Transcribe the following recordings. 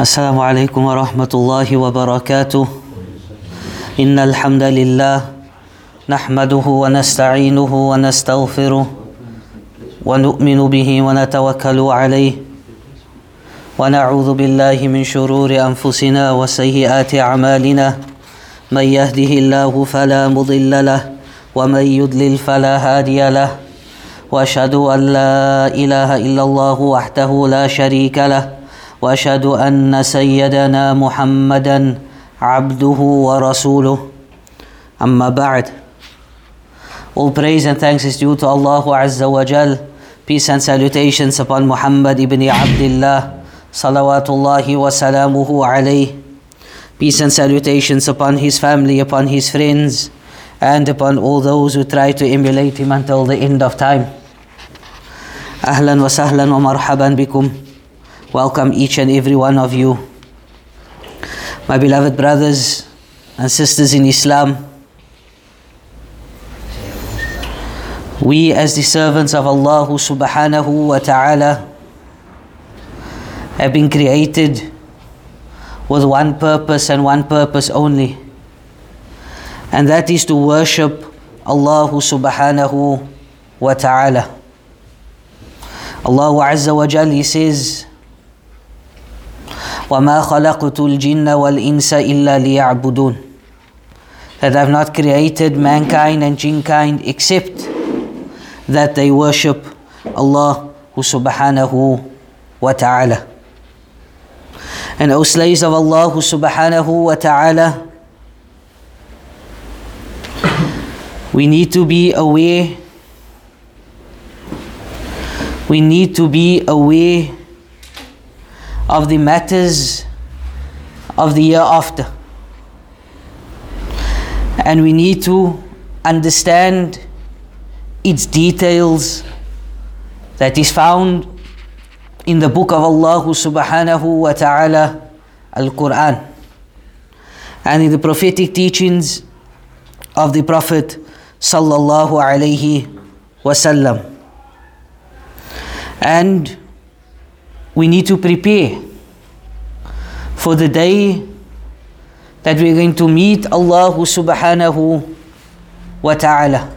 السلام عليكم ورحمة الله وبركاته. إن الحمد لله نحمده ونستعينه ونستغفره ونؤمن به ونتوكل عليه. ونعوذ بالله من شرور أنفسنا وسيئات أعمالنا. من يهده الله فلا مضل له ومن يضلل فلا هادي له. وأشهد أن لا إله إلا الله وحده لا شريك له. واشهد ان سيدنا محمدا عبده ورسوله اما بعد all praise and thanks is due to allah azza wa jal peace and salutations upon muhammad ibn abdullah salawatullahi wa salamuhu alayh peace and salutations upon his family upon his friends and upon all those who try to emulate him until the end of time Ahlan wa sahlan wa marhaban bikum. Welcome each and every one of you. My beloved brothers and sisters in Islam, we as the servants of Allah subhanahu wa ta'ala have been created with one purpose and one purpose only. And that is to worship Allah subhanahu wa ta'ala. Allah Azza wa Jal, He says, وَمَا خَلَقْتُ الْجِنَّ وَالْإِنسَ إِلَّا لِيَعْبُدُونَ That I have not created mankind and jinkind except that they worship Allah subhanahu wa ta'ala. And O slaves of Allah subhanahu wa ta'ala, we need to be aware we need to be aware of the matters of the year after. And we need to understand its details that is found in the book of Allah subhanahu wa ta'ala, Al Quran, and in the prophetic teachings of the Prophet sallallahu alayhi wasallam and we need to prepare for the day that we're going to meet Allah subhanahu wa ta'ala.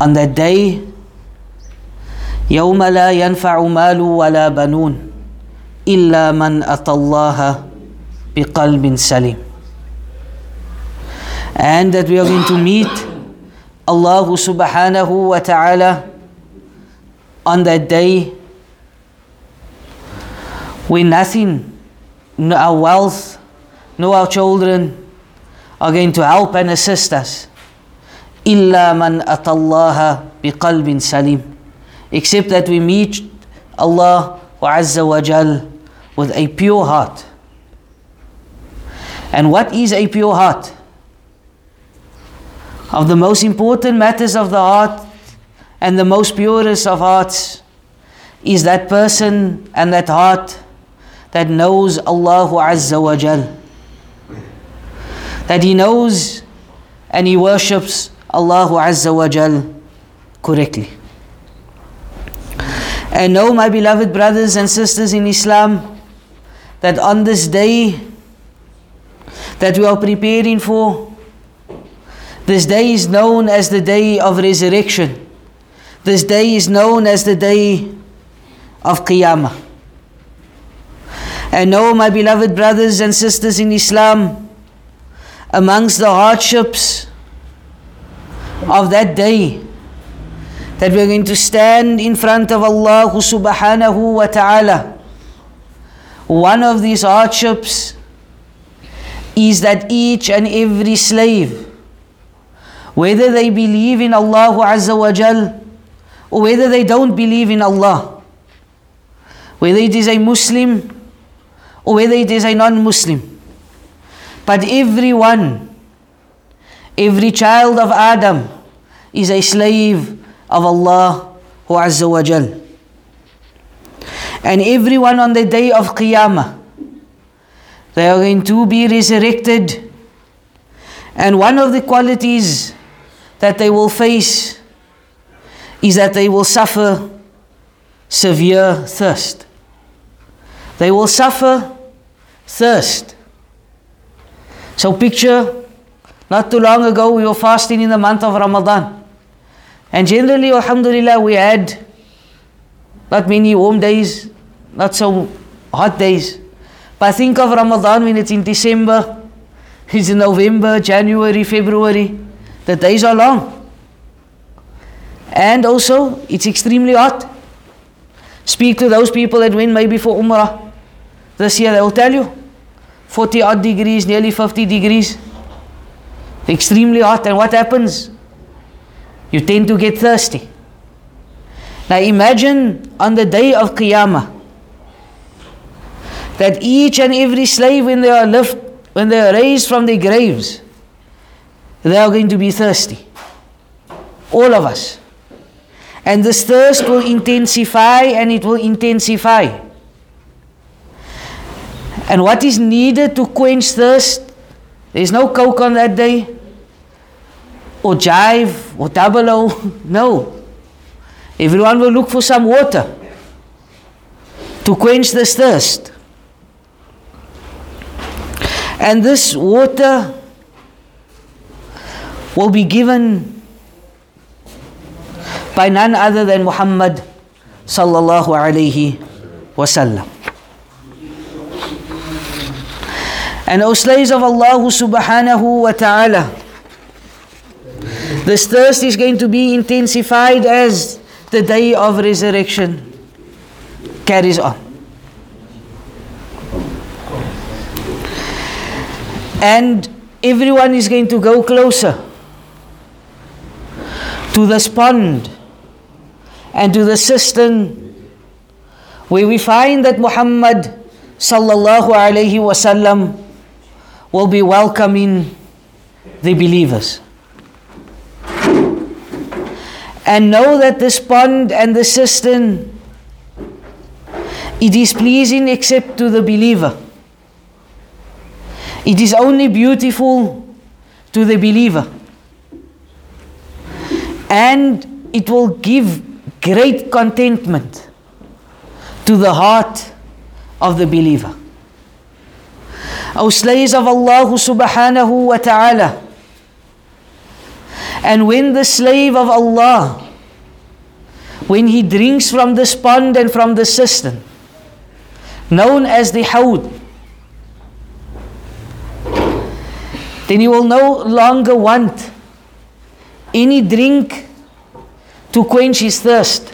On that day, يوم لا ينفع مال ولا بنون إلا من أتى الله بقلب سليم. And that we are going to meet Allah subhanahu wa ta'ala on that day when nothing, no our wealth, no our children are going to help and assist us. إلا من أتى الله بقلب سليم except that we meet Allah Azza wa Jal with a pure heart. And what is a pure heart? Of the most important matters of the heart and the most purest of hearts is that person and that heart that knows Allah Azza wa Jal. That he knows and he worships Allah Azza wa Jal correctly. And know, my beloved brothers and sisters in Islam, that on this day that we are preparing for, this day is known as the day of resurrection. This day is known as the day of Qiyamah. And know, my beloved brothers and sisters in Islam, amongst the hardships of that day, that we're going to stand in front of Allah subhanahu wa ta'ala. One of these hardships is that each and every slave, whether they believe in Allah Azza wa Jal, or whether they don't believe in Allah, whether it is a Muslim or whether it is a non Muslim. But everyone, every child of Adam is a slave of Allah Azza wa Jal. And everyone on the day of Qiyamah, they are going to be resurrected. And one of the qualities that they will face is that they will suffer severe thirst. they will suffer thirst. So picture, not too long ago we were fasting in the month of Ramadan. And generally, alhamdulillah, we had not many warm days, not so hot days. But think of Ramadan when it's in December, it's in November, January, February. The days are long. And also, it's extremely hot. Speak to those people that went maybe for Umrah this year, they will tell you 40 odd degrees, nearly 50 degrees. Extremely hot. And what happens? You tend to get thirsty. Now imagine on the day of Qiyamah that each and every slave, when they are lift, when they are raised from their graves, they are going to be thirsty. All of us. And this thirst will intensify and it will intensify. And what is needed to quench thirst? There's no coke on that day, or jive, or double O. No. Everyone will look for some water to quench this thirst. And this water will be given by none other than Muhammad sallallahu alayhi wasallam. And O slaves of Allah subhanahu wa ta'ala, this thirst is going to be intensified as the day of resurrection carries on. And everyone is going to go closer to this pond and to the cistern where we find that Muhammad sallallahu alayhi wasallam will be welcoming the believers. And know that this pond and the cistern it is pleasing except to the believer. It is only beautiful to the believer. And it will give great contentment to the heart of the believer. O slaves of Allah subhanahu wa ta'ala. And when the slave of Allah, when he drinks from this pond and from the cistern, known as the Hawd, then he will no longer want any drink to quench his thirst.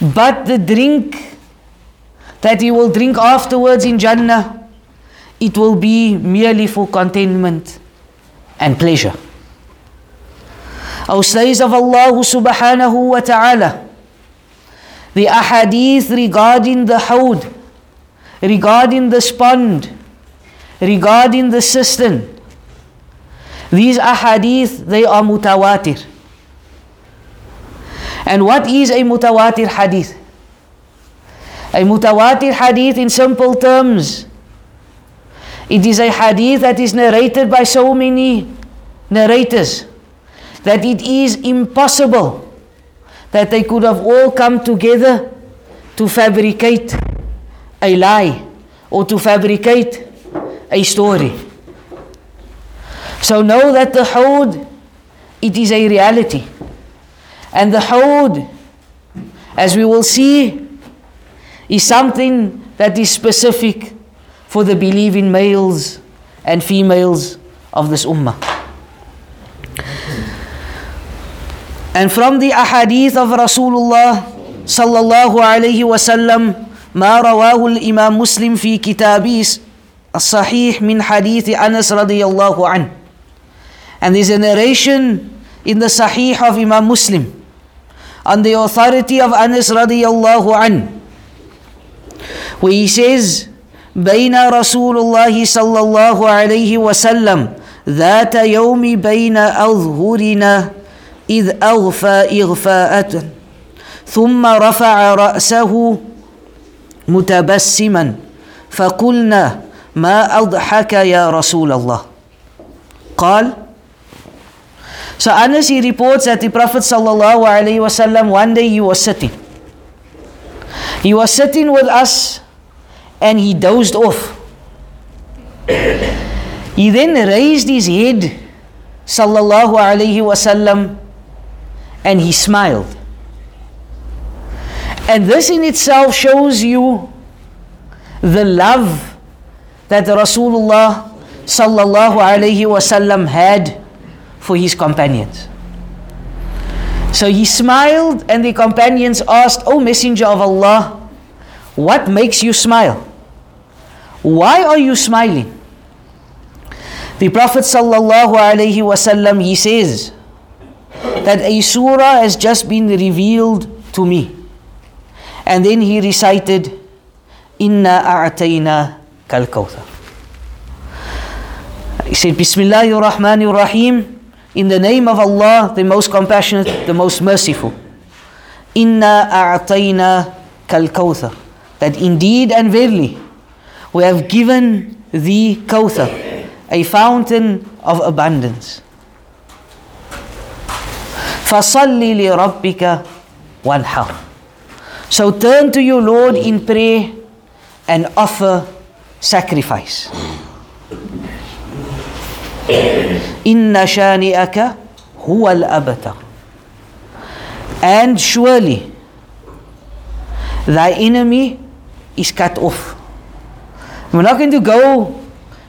But the drink that he will drink afterwards in Jannah, it will be merely for contentment and pleasure. O slaves of Allah subhanahu wa ta'ala, the ahadith regarding the hawd, regarding the pond, regarding the cistern, these ahadith, they are mutawatir. And what is a mutawatir hadith? A mutawatir hadith in simple terms. It is a hadith that is narrated by so many narrators that it is impossible that they could have all come together to fabricate a lie or to fabricate a story. So know that the Hawd, it is a reality. And the Hawd, as we will see, is something that is specific for the believing males and females of this ummah. And from the ahadith of Rasulullah sallallahu alayhi wasallam ما رواه الإمام مسلم في كتابه الصحيح من حديث أنس رضي الله عنه And there's a narration in the Sahih of Imam Muslim on the authority of Anas radiallahu an, where he says, بين رسول الله صلى الله عليه وسلم ذات يوم بين أظهرنا إذ أغفى إغفاءة ثم رفع رأسه متبسما فقلنا ما أضحك يا رسول الله قال So Anas he reports that the Prophet sallallahu alaihi wasallam one day he was sitting. He was sitting with us and he dozed off. He then raised his head, sallallahu alayhi wasallam, and he smiled. And this in itself shows you the love that Rasulullah sallallahu alayhi wasallam had for his companions. So he smiled, and the companions asked, O Messenger of Allah, what makes you smile? Why are you smiling? The Prophet sallallahu alaihi wasallam he says that a surah has just been revealed to me. And then he recited, Inna a'tayna kal. He said, Bismillahir Rahmanir Rahim. In the name of Allah, the most compassionate, the most merciful. Inna a'tayna kal kawthar. That indeed and verily, we have given thee kawthar, a fountain of abundance. فَصَلِّ لِرَبِّكَ وَانْحَرْ So turn to your Lord in prayer and offer sacrifice. Inna shani'aka huwa al-abtar. And surely thy enemy is cut off. We're not going to go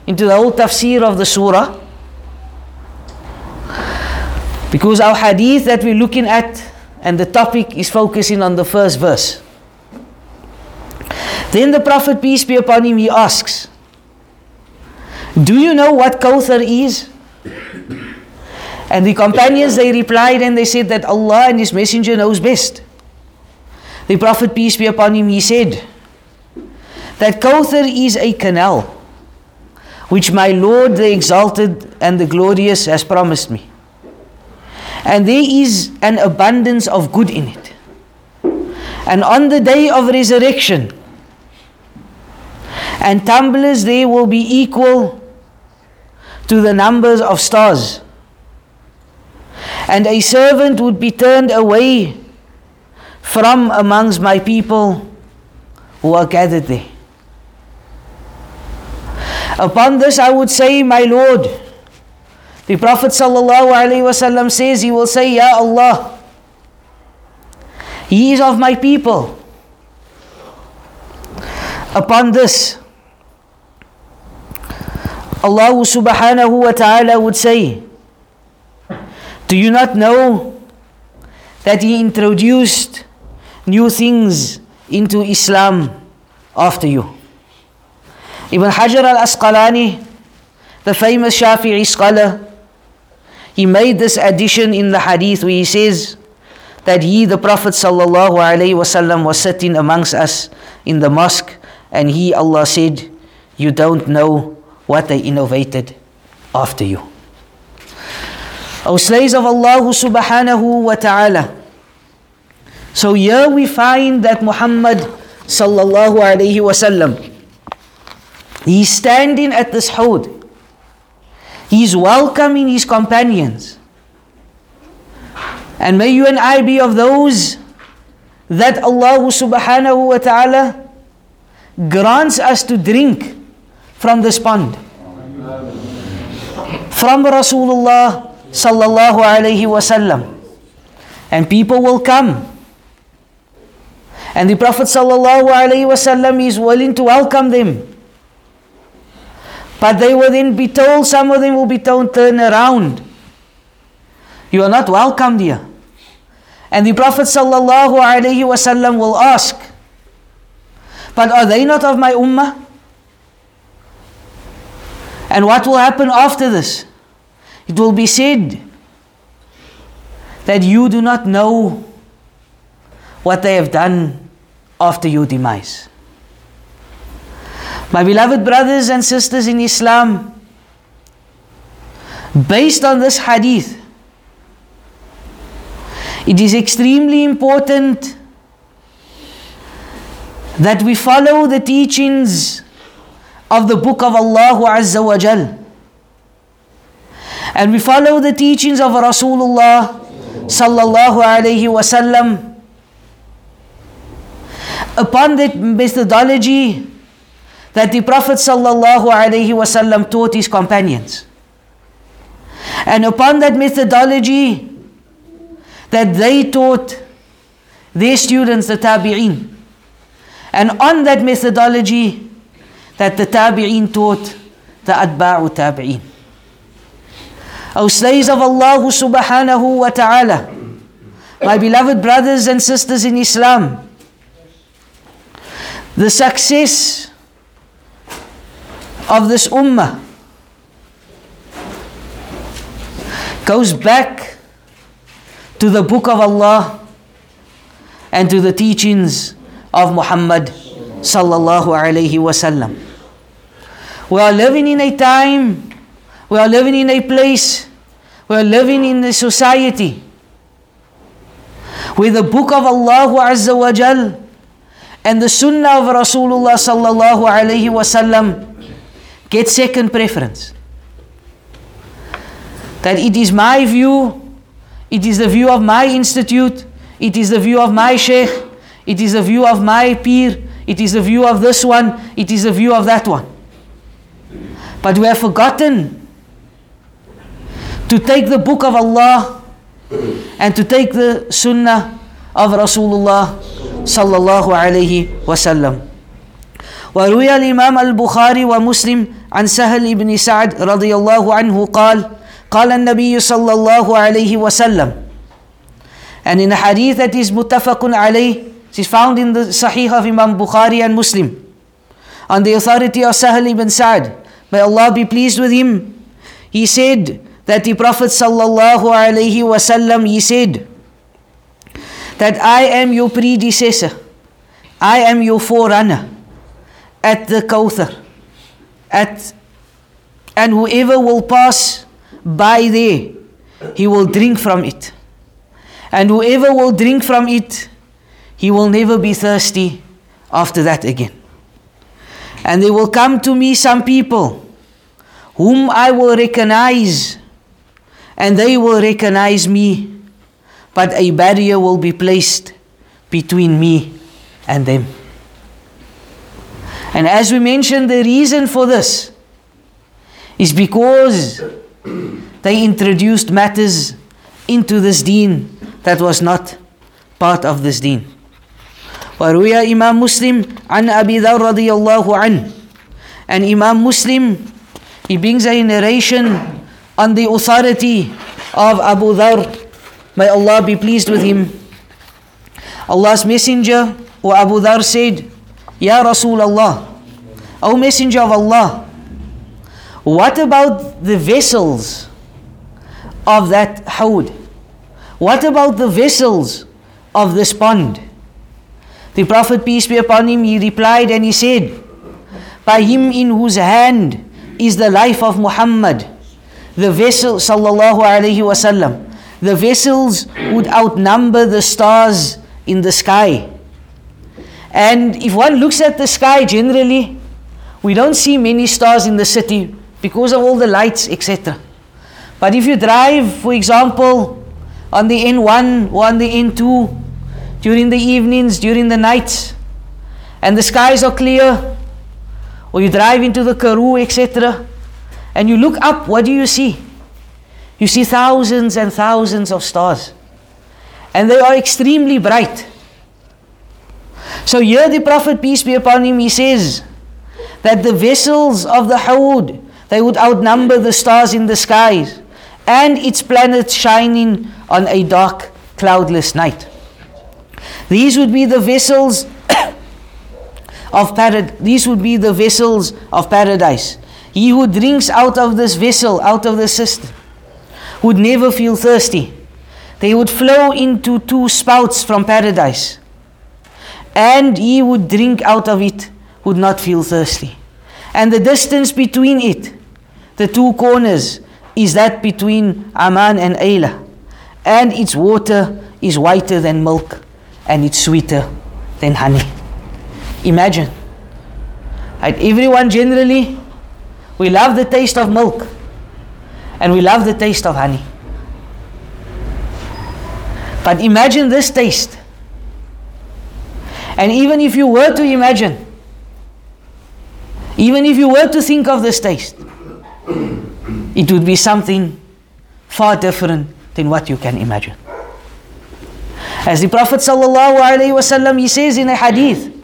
into the whole tafsir of the surah because our hadith that we're looking at and the topic is focusing on the first verse. Then the Prophet, peace be upon him, he asks, do you know what Kawthar is? And the companions they replied and they said that Allah and His Messenger knows best. The Prophet, peace be upon him, he said that Kawthar is a canal which my Lord the Exalted and the Glorious has promised me. And there is an abundance of good in it. And on the day of resurrection, and tumblers there will be equal to the numbers of stars. And a servant would be turned away from amongst my people who are gathered there. Upon this, I would say, My Lord, the Prophet ﷺ says, He will say, Ya Allah, He is of my people. Upon this, Allah subhanahu wa ta'ala would say, Do you not know that He introduced new things into Islam after you? Ibn Hajar al Asqalani, the famous Shafi'i scholar, he made this addition in the hadith where he says that he, the Prophet sallallahu alaihi wasallam, was sitting amongst us in the mosque, and he, Allah said, "You don't know what they innovated after you." O slaves of Allah subhanahu wa ta'ala. So here we find that Muhammad sallallahu alaihi wasallam, he's standing at this Hawd. He's welcoming his companions. And may you and I be of those that Allah subhanahu wa ta'ala grants us to drink from this pond. From Rasulullah sallallahu alayhi wasallam. And people will come. And the Prophet sallallahu alayhi wasallam is willing to welcome them. But they will then be told, some of them will be told, turn around. You are not welcomed here. And the Prophet sallallahu alaihi wasallam will ask, but are they not of my ummah? And what will happen after this? It will be said that you do not know what they have done after your demise. My beloved brothers and sisters in Islam, based on this hadith, it is extremely important that we follow the teachings of the book of Allah Azza wa Jal. And we follow the teachings of Rasulullah sallallahu alayhi wasallam upon that methodology that the Prophet sallallahu alaihi wasallam taught his companions. And upon that methodology that they taught their students, the tabi'een. And on that methodology taught the atba'u tabi'een. O slaves of Allah subhanahu wa ta'ala, my beloved brothers and sisters in Islam, the success of this ummah goes back to the book of Allah and to the teachings of Muhammad sallallahu alayhi wasallam. We are living in a time, we are living in a place, we are living in a society where the book of Allah Azza wa Jal and the sunnah of Rasulullah sallallahu alayhi wasallam get second preference. That it is my view, it is the view of my institute, it is the view of my sheikh, it is the view of my peer, it is the view of this one, it is the view of that one. But we have forgotten to take the book of Allah and to take the sunnah of Rasulullah sallallahu alayhi wasallam. وروي الإمام البخاري ومسلم عن سهل بن سعد رضي الله عنه قال قال النبي صلى الله عليه وسلم and in a hadith that is muttafaqun alayh it is found in the Sahih of Imam Bukhari and Muslim on the authority of Sahal ibn Sa'd may Allah be pleased with him. He said that the Prophet sallallahu alaihi wasallam he said that I am your predecessor. I am your forerunner at the Kawthar at and whoever will pass by there he will drink from it. And whoever will drink from it he will never be thirsty after that again and there will come to me some people whom I will recognize. And they will recognize me. But a barrier will be placed between me and them. And as we mentioned, the reason for this is because they introduced matters into this deen that was not part of this deen. وروي إمام مسلم عن أبي ذر رضي الله عنه and Imam Muslim he brings a narration on the authority of Abu Dhar may Allah be pleased with him Allah's messenger or Abu Dhar said Ya Rasulullah, O Messenger of Allah, what about the vessels of that hawd? What about the vessels of this pond? The Prophet, peace be upon him, he replied and he said, By him in whose hand is the life of Muhammad, the vessel, sallallahu alayhi wasallam, the vessels would outnumber the stars in the sky. And if one looks at the sky generally, we don't see many stars in the city because of all the lights, etc. But if you drive, for example, on the N1 or on the N2 during the evenings, during the nights, and the skies are clear, or you drive into the Karoo, etc., and you look up, what do you see? You see thousands and thousands of stars. And they are extremely bright. So here the Prophet, peace be upon him, he says that the vessels of the Hawd, they would outnumber the stars in the skies and its planets shining on a dark, cloudless night. These would be the vessels of parad- these would be the vessels of paradise. He who drinks out of this vessel, out of the cistern, would never feel thirsty. They would flow into two spouts from paradise and he would drink out of it, would not feel thirsty. And the distance between it, the two corners, is that between Amman and Ayla. And its water is whiter than milk, and it's sweeter than honey. Imagine. Right? Everyone generally, we love the taste of milk, and we love the taste of honey. But imagine this taste and even if you were to imagine Even if you were to think of this taste, it would be something far different than what you can imagine. As the Prophet ﷺ, he says in a hadith,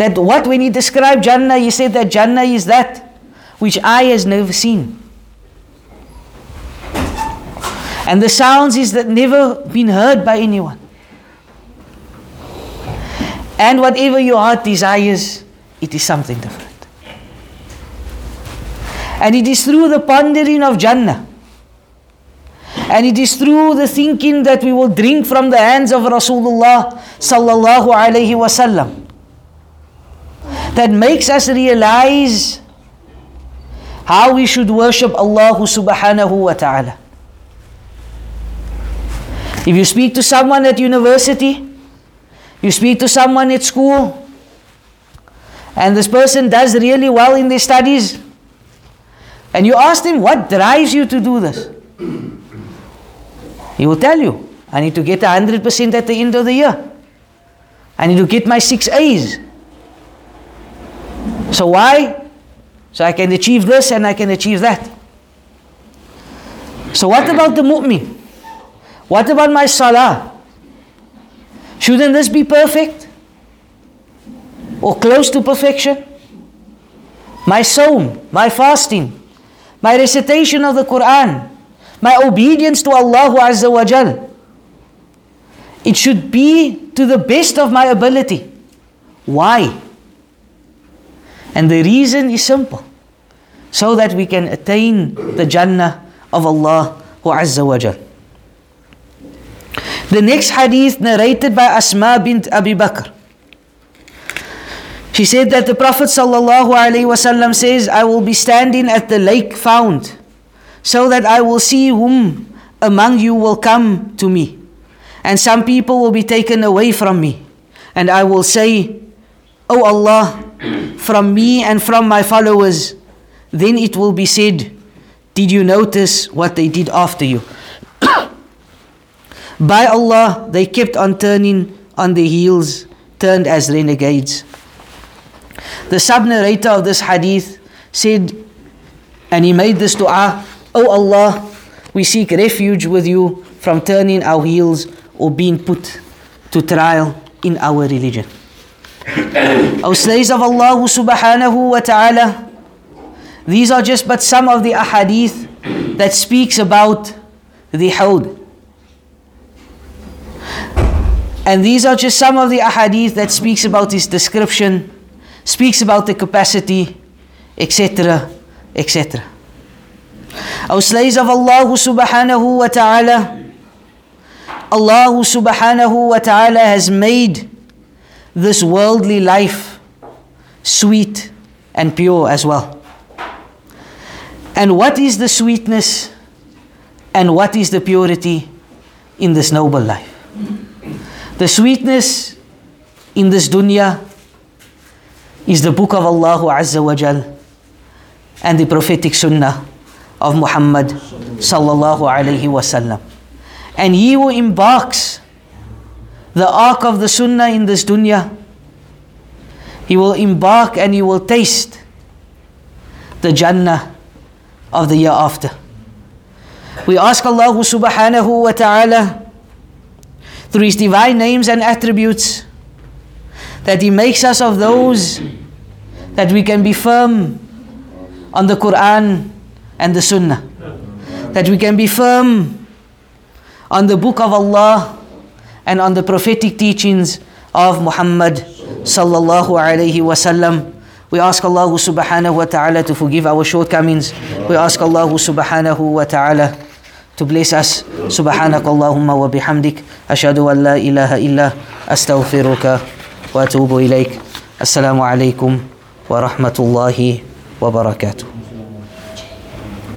that what when he described Jannah, he said that Jannah is that which eye has never seen. And the sounds is that never been heard by anyone. And whatever your heart desires, it is something different. And it is through the pondering of Jannah. And it is through the thinking that we will drink from the hands of Rasulullah sallallahu alaihi wasallam that makes us realize how we should worship Allah subhanahu wa ta'ala. If you speak to someone at university, you speak to someone at school, and this person does really well in their studies, and you ask them, What drives you to do this? He will tell you, I need to get 100% at the end of the year. I need to get my six A's. So why? So I can achieve this and I can achieve that. So what about the mu'min? What about my salah? Shouldn't this be perfect? Or close to perfection? My sawm, my fasting, my recitation of the Quran, my obedience to Allah Azza wa Jal. It should be to the best of my ability. Why? And the reason is simple. So that we can attain the Jannah of Allah Azza wa Jal. The next hadith narrated by Asma bint Abi Bakr. She said that the Prophet sallallahu alaihi wasallam says, "I will be standing at the lake fount, so that I will see whom among you will come to me, and some people will be taken away from me, and I will say, O Allah, from me and from my followers, then it will be said, Did you notice what they did after you? By Allah, they kept on turning on their heels, turned as renegades. The sub narrator of this hadith said, and he made this dua, O oh Allah, we seek refuge with you from turning our heels or being put to trial in our religion. O slaves of Allah subhanahu wa ta'ala, these are just but some of the ahadith that speaks about the hawd. And these are just some of the ahadith that speaks about his description, speaks about the capacity, etc., etc. O slaves of Allah subhanahu wa ta'ala, Allah subhanahu wa ta'ala has made this worldly life sweet and pure as well. And what is the sweetness and what is the purity in this noble life? The sweetness in this dunya is the book of Allah Azza wa Jal and the prophetic sunnah of Muhammad sallallahu alayhi wasallam. And he who embarks the ark of the sunnah in this dunya, he will embark and he will taste the Jannah of the year after. We ask Allah subhanahu wa ta'ala through His divine names and attributes, that He makes us of those that we can be firm on the Quran and the Sunnah, that we can be firm on the Book of Allah and on the prophetic teachings of Muhammad sallallahu alaihi wasallam. We ask Allah subhanahu wa ta'ala to forgive our shortcomings. We ask Allah subhanahu wa ta'ala to bless us. سبحانك اللهم وبحمدك أشهد أن لا إله إلا أستغفرك وأتوب إليك السلام عليكم ورحمة الله وبركاته